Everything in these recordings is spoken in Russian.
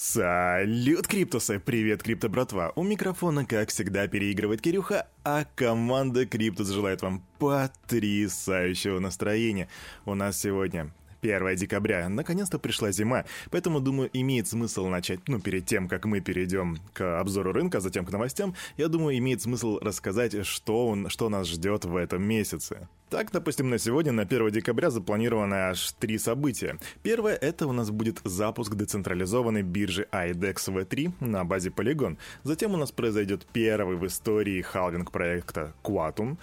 Салют, Криптусы! Привет, Крипто братва! У микрофона, как всегда, переигрывает Кирюха, а команда Криптус желает вам потрясающего настроения. У нас сегодня 1 декабря. Наконец-то пришла зима, поэтому, думаю, имеет смысл начать, ну, перед тем, как мы перейдем к обзору рынка, а затем к новостям, я думаю, имеет смысл рассказать, что, он, что нас ждет в этом месяце. Так, допустим, на сегодня, на 1 декабря, запланировано аж три события. Первое — это у нас будет запуск децентрализованной биржи IDEX V3 на базе Polygon. Затем у нас произойдет первый в истории халвинг проекта Quantum.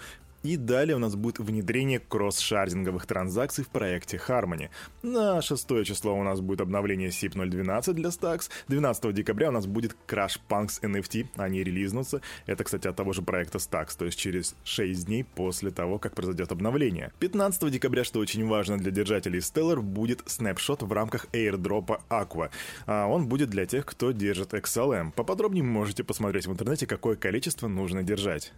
И далее у нас будет внедрение кросс-шардинговых транзакций в проекте Harmony. На 6 число у нас будет обновление SIP 0.12 для Stacks. 12 декабря у нас будет Crash Punks NFT, они релизнутся. Это, кстати, от того же проекта Stacks, то есть через 6 дней после того, как произойдет обновление. 15 декабря, что очень важно для держателей Stellar, будет снапшот в рамках airdropа Aqua. А он будет для тех, кто держит XLM. Поподробнее можете посмотреть в интернете, какое количество нужно держать.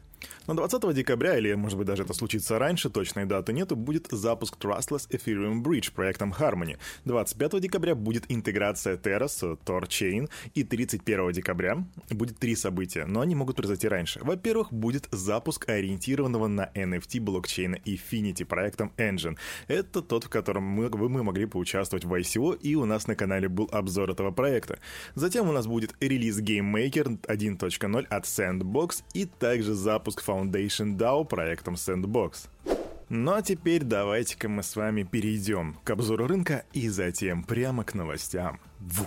На 20 декабря, или, может быть, даже это случится раньше, точной даты нету, будет запуск Trustless Ethereum Bridge проектом Harmony. 25 декабря будет интеграция Terra с TorChain, и 31 декабря будет три события, но они могут произойти раньше. Во-первых, будет запуск ориентированного на NFT блокчейна Infinity проектом Engine. Это тот, в котором мы, мы могли поучаствовать в ICO, и у нас на канале был обзор этого проекта. Затем у нас будет релиз GameMaker 1.0 от Sandbox, и также запуск Foundation DAO проекта проектом Sandbox. Ну а теперь давайте-ка мы с вами перейдем к обзору рынка и затем прямо к новостям. Ву.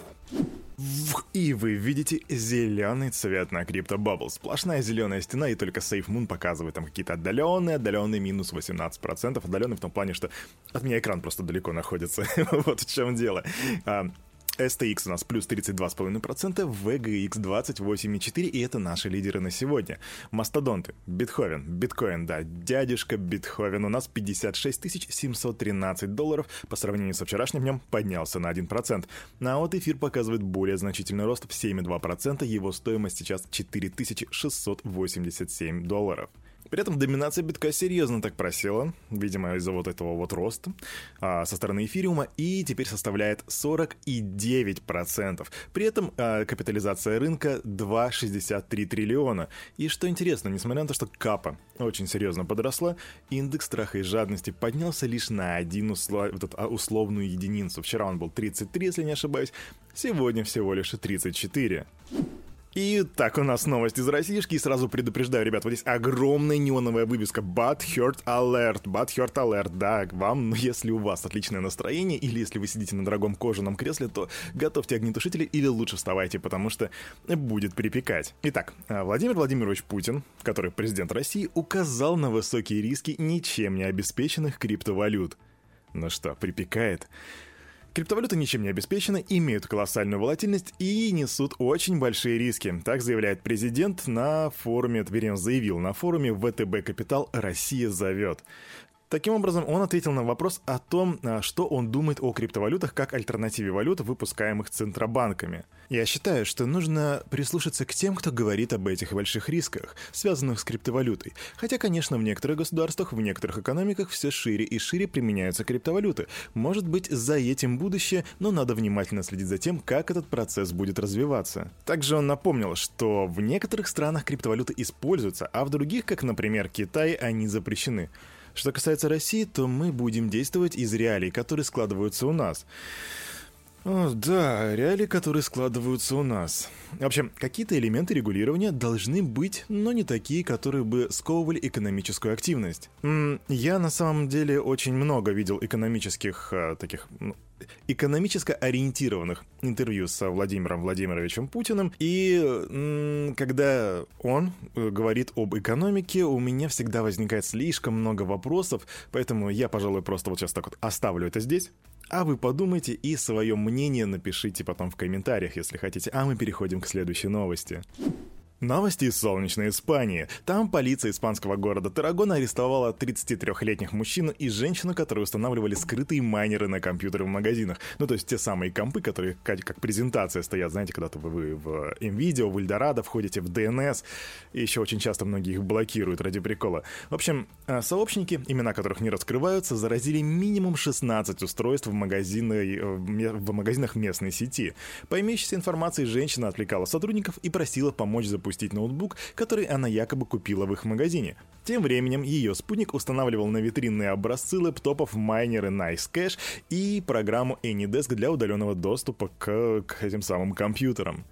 И вы видите зеленый цвет на Crypto Bubble. Сплошная зеленая стена, и только SafeMoon показывает там какие-то отдаленные, отдаленные минус 18%. Отдаленные в том плане, что от меня экран просто далеко находится. вот в чем дело. А, STX у нас плюс 32,5%, VGX 28,4%, и это наши лидеры на сегодня. Мастодонты, Битховен, биткоин, да, дядюшка Битховен у нас 56 713 долларов, по сравнению со вчерашним днем поднялся на 1%. А вот эфир показывает более значительный рост в 7,2%, его стоимость сейчас 4687 долларов. При этом доминация битка серьезно так просела, видимо, из-за вот этого вот роста а, со стороны эфириума, и теперь составляет 49%. При этом а, капитализация рынка 2,63 триллиона. И что интересно, несмотря на то, что капа очень серьезно подросла, индекс страха и жадности поднялся лишь на один услов... вот эту, условную единицу. Вчера он был 33, если не ошибаюсь, сегодня всего лишь 34. И так у нас новость из Российски. И сразу предупреждаю, ребят, вот здесь огромная неоновая вывеска But Hurt Alert. But Hurt Alert. Да, вам, ну, если у вас отличное настроение, или если вы сидите на дорогом кожаном кресле, то готовьте огнетушители или лучше вставайте, потому что будет припекать. Итак, Владимир Владимирович Путин, который президент России, указал на высокие риски ничем не обеспеченных криптовалют. Ну что, припекает? Криптовалюты ничем не обеспечены, имеют колоссальную волатильность и несут очень большие риски. Так заявляет президент на форуме, вернее, заявил на форуме ВТБ Капитал «Россия зовет». Таким образом, он ответил на вопрос о том, а, что он думает о криптовалютах как альтернативе валют, выпускаемых центробанками. Я считаю, что нужно прислушаться к тем, кто говорит об этих больших рисках, связанных с криптовалютой. Хотя, конечно, в некоторых государствах, в некоторых экономиках все шире и шире применяются криптовалюты. Может быть, за этим будущее, но надо внимательно следить за тем, как этот процесс будет развиваться. Также он напомнил, что в некоторых странах криптовалюты используются, а в других, как, например, Китай, они запрещены. Что касается России, то мы будем действовать из реалий, которые складываются у нас. Да, реалии, которые складываются у нас. В общем, какие-то элементы регулирования должны быть, но не такие, которые бы сковывали экономическую активность. Я на самом деле очень много видел экономических э, таких экономически ориентированных интервью с Владимиром Владимировичем Путиным. И когда он э, говорит об экономике, у меня всегда возникает слишком много вопросов, поэтому я, пожалуй, просто вот сейчас так вот оставлю это здесь. А вы подумайте и свое мнение напишите потом в комментариях, если хотите. А мы переходим к следующей новости. Новости из солнечной Испании. Там полиция испанского города Тарагона арестовала 33-летних мужчину и женщину, которые устанавливали скрытые майнеры на компьютеры в магазинах. Ну, то есть те самые компы, которые как, как презентация стоят, знаете, когда-то вы в NVIDIA, в Эльдорадо входите в DNS, и еще очень часто многие их блокируют ради прикола. В общем, а, сообщники, имена которых не раскрываются, заразили минимум 16 устройств в, магазины, э, в магазинах местной сети. По имеющейся информации, женщина отвлекала сотрудников и просила помочь запустить запустить ноутбук, который она якобы купила в их магазине. Тем временем ее спутник устанавливал на витринные образцы лэптопов майнеры Cache и программу AnyDesk для удаленного доступа к, к этим самым компьютерам.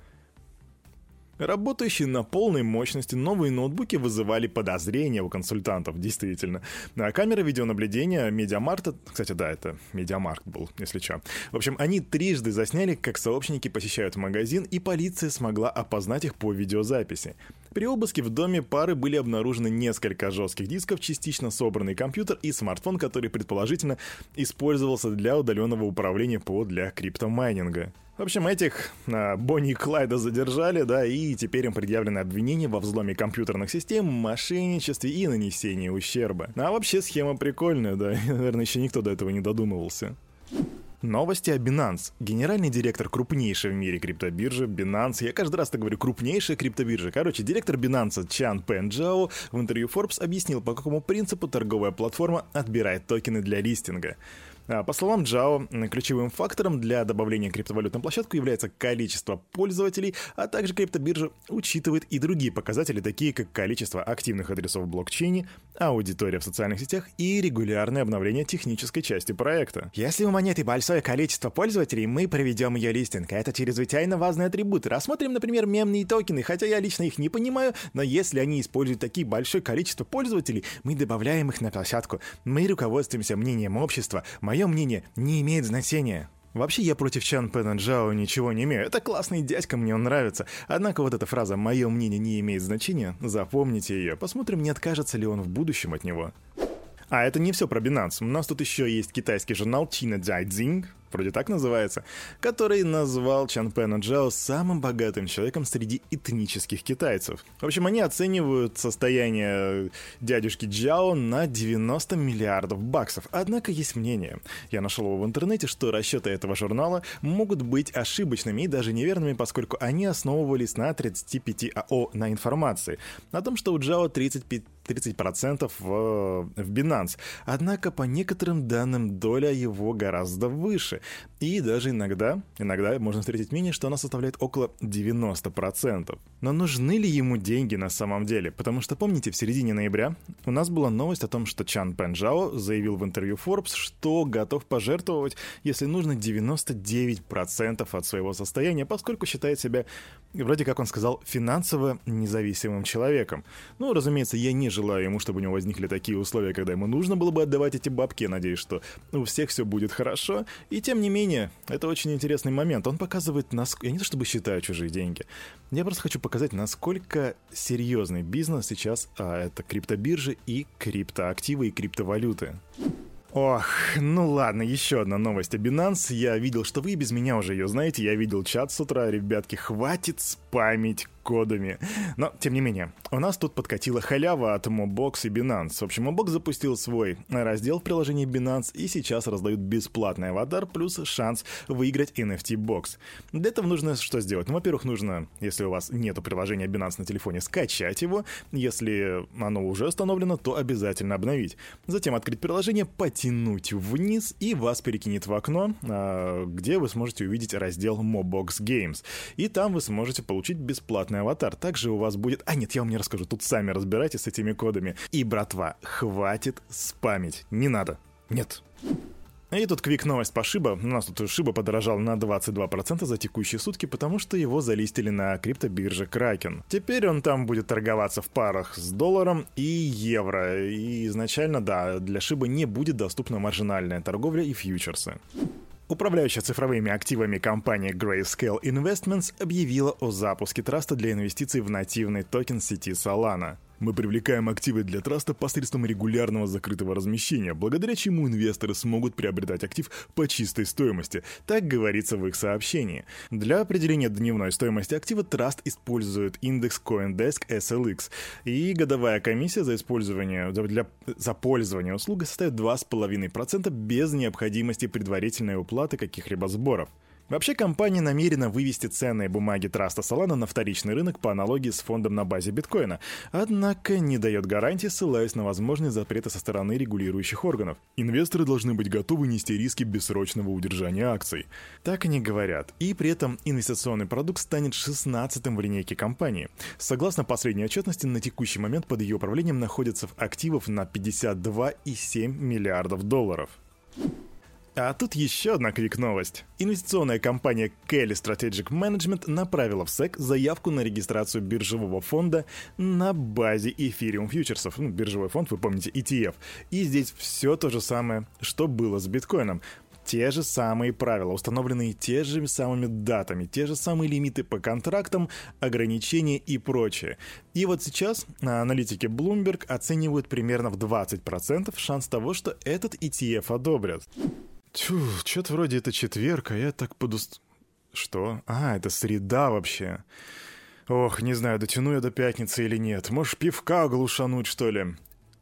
Работающие на полной мощности новые ноутбуки вызывали подозрения у консультантов, действительно. А камера видеонаблюдения Медиамаркта... Кстати, да, это Медиамаркт был, если что. В общем, они трижды засняли, как сообщники посещают магазин, и полиция смогла опознать их по видеозаписи. При обыске в доме пары были обнаружены несколько жестких дисков, частично собранный компьютер и смартфон, который предположительно использовался для удаленного управления по для криптомайнинга. В общем, этих а, Бонни и Клайда задержали, да, и теперь им предъявлены обвинения во взломе компьютерных систем, мошенничестве и нанесении ущерба. А вообще схема прикольная, да, наверное, еще никто до этого не додумывался. Новости о Binance. Генеральный директор крупнейшей в мире криптобиржи Binance, я каждый раз так говорю, крупнейшая криптобиржа. Короче, директор Binance Чан Пен в интервью Forbes объяснил, по какому принципу торговая платформа отбирает токены для листинга. А, по словам Джао, ключевым фактором для добавления криптовалют на площадку является количество пользователей, а также криптобиржа учитывает и другие показатели, такие как количество активных адресов в блокчейне, аудитория в социальных сетях и регулярное обновление технической части проекта. Если у монеты большое количество пользователей, мы проведем ее листинг. Это чрезвычайно важный атрибут. Рассмотрим, например, мемные токены, хотя я лично их не понимаю, но если они используют такие большое количество пользователей, мы добавляем их на площадку. Мы руководствуемся мнением общества. Мое Мое мнение не имеет значения. Вообще, я против Чан Пэна Джао ничего не имею. Это классный дядька, мне он нравится. Однако вот эта фраза «моё мнение не имеет значения», запомните ее. Посмотрим, не откажется ли он в будущем от него. А это не все про Binance. У нас тут еще есть китайский журнал China Jiaxing, вроде так называется, который назвал Чан Пэна Джао самым богатым человеком среди этнических китайцев. В общем, они оценивают состояние дядюшки Джао на 90 миллиардов баксов. Однако есть мнение, я нашел его в интернете, что расчеты этого журнала могут быть ошибочными и даже неверными, поскольку они основывались на 35 АО на информации. О том, что у Джао 35 30% в, в Binance. Однако, по некоторым данным, доля его гораздо выше. И даже иногда, иногда можно встретить мнение, что она составляет около 90%. Но нужны ли ему деньги на самом деле? Потому что, помните, в середине ноября у нас была новость о том, что Чан Пенджао заявил в интервью Forbes, что готов пожертвовать, если нужно, 99% от своего состояния, поскольку считает себя, вроде как он сказал, финансово независимым человеком. Ну, разумеется, я не желаю ему, чтобы у него возникли такие условия, когда ему нужно было бы отдавать эти бабки. Я надеюсь, что у всех все будет хорошо. И тем не менее, это очень интересный момент. Он показывает, насколько... Я не то чтобы считаю чужие деньги. Я просто хочу показать, насколько серьезный бизнес сейчас а, это криптобиржи и криптоактивы и криптовалюты. Ох, ну ладно, еще одна новость о Binance. Я видел, что вы без меня уже ее знаете. Я видел чат с утра, ребятки, хватит спамить кодами. Но, тем не менее, у нас тут подкатила халява от Mobox и Binance. В общем, Mobox запустил свой раздел в приложении Binance и сейчас раздают бесплатный аватар плюс шанс выиграть NFT бокс. Для этого нужно что сделать? Ну, во-первых, нужно, если у вас нет приложения Binance на телефоне, скачать его. Если оно уже установлено, то обязательно обновить. Затем открыть приложение, потянуть вниз и вас перекинет в окно, а, где вы сможете увидеть раздел Mobox Games. И там вы сможете получить бесплатный аватар. Также у вас будет... А, нет, я вам не расскажу. Тут сами разбирайтесь с этими кодами. И, братва, хватит спамить. Не надо. Нет. И тут квик новость по Шиба. У нас тут Шиба подорожал на 22% за текущие сутки, потому что его залистили на криптобирже Кракен. Теперь он там будет торговаться в парах с долларом и евро. И изначально, да, для Шиба не будет доступна маржинальная торговля и фьючерсы. Управляющая цифровыми активами компания Grayscale Investments объявила о запуске траста для инвестиций в нативный токен сети Solana. Мы привлекаем активы для траста посредством регулярного закрытого размещения, благодаря чему инвесторы смогут приобретать актив по чистой стоимости, так говорится в их сообщении. Для определения дневной стоимости актива траст использует индекс CoinDesk SLX, и годовая комиссия за использование для, за пользование услугой составит 2,5% без необходимости предварительной уплаты каких-либо сборов. Вообще, компания намерена вывести ценные бумаги Траста Solana на вторичный рынок по аналогии с фондом на базе биткоина, однако не дает гарантии, ссылаясь на возможные запреты со стороны регулирующих органов. Инвесторы должны быть готовы нести риски бессрочного удержания акций. Так они говорят. И при этом инвестиционный продукт станет 16-м в линейке компании. Согласно последней отчетности, на текущий момент под ее управлением находится активов на 52,7 миллиардов долларов. А тут еще одна крик-новость. Инвестиционная компания Kelly Strategic Management направила в SEC заявку на регистрацию биржевого фонда на базе Ethereum фьючерсов. Ну, биржевой фонд, вы помните, ETF. И здесь все то же самое, что было с биткоином те же самые правила, установленные те же самыми датами, те же самые лимиты по контрактам, ограничения и прочее. И вот сейчас аналитики Bloomberg оценивают примерно в 20% шанс того, что этот ETF одобрят. Тьфу, что-то вроде это четверг, а я так подуст... Что? А, это среда вообще. Ох, не знаю, дотяну я до пятницы или нет. Может, пивка глушануть, что ли?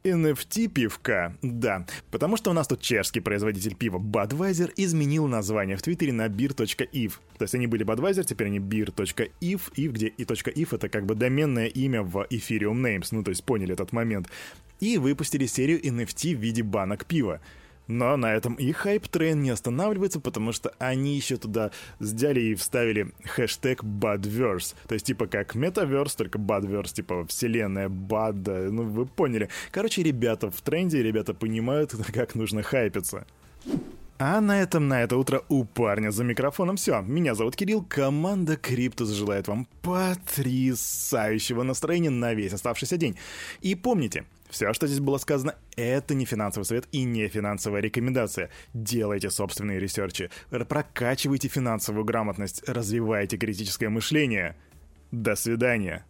NFT пивка, да, потому что у нас тут чешский производитель пива Budweiser изменил название в Твиттере на beer.eth. То есть они были Budweiser, теперь они beer.eth, eth, где и .eth это как бы доменное имя в Ethereum Names, ну то есть поняли этот момент. И выпустили серию NFT в виде банок пива. Но на этом и hype train не останавливается, потому что они еще туда взяли и вставили хэштег Budverse. То есть типа как Metaverse, только Budverse, типа вселенная Бада. Ну, вы поняли. Короче, ребята в тренде, ребята понимают, как нужно хайпиться. А на этом на это утро у парня за микрофоном все. Меня зовут Кирилл, команда Криптус желает вам потрясающего настроения на весь оставшийся день. И помните, все, что здесь было сказано, это не финансовый совет и не финансовая рекомендация. Делайте собственные ресерчи, прокачивайте финансовую грамотность, развивайте критическое мышление. До свидания.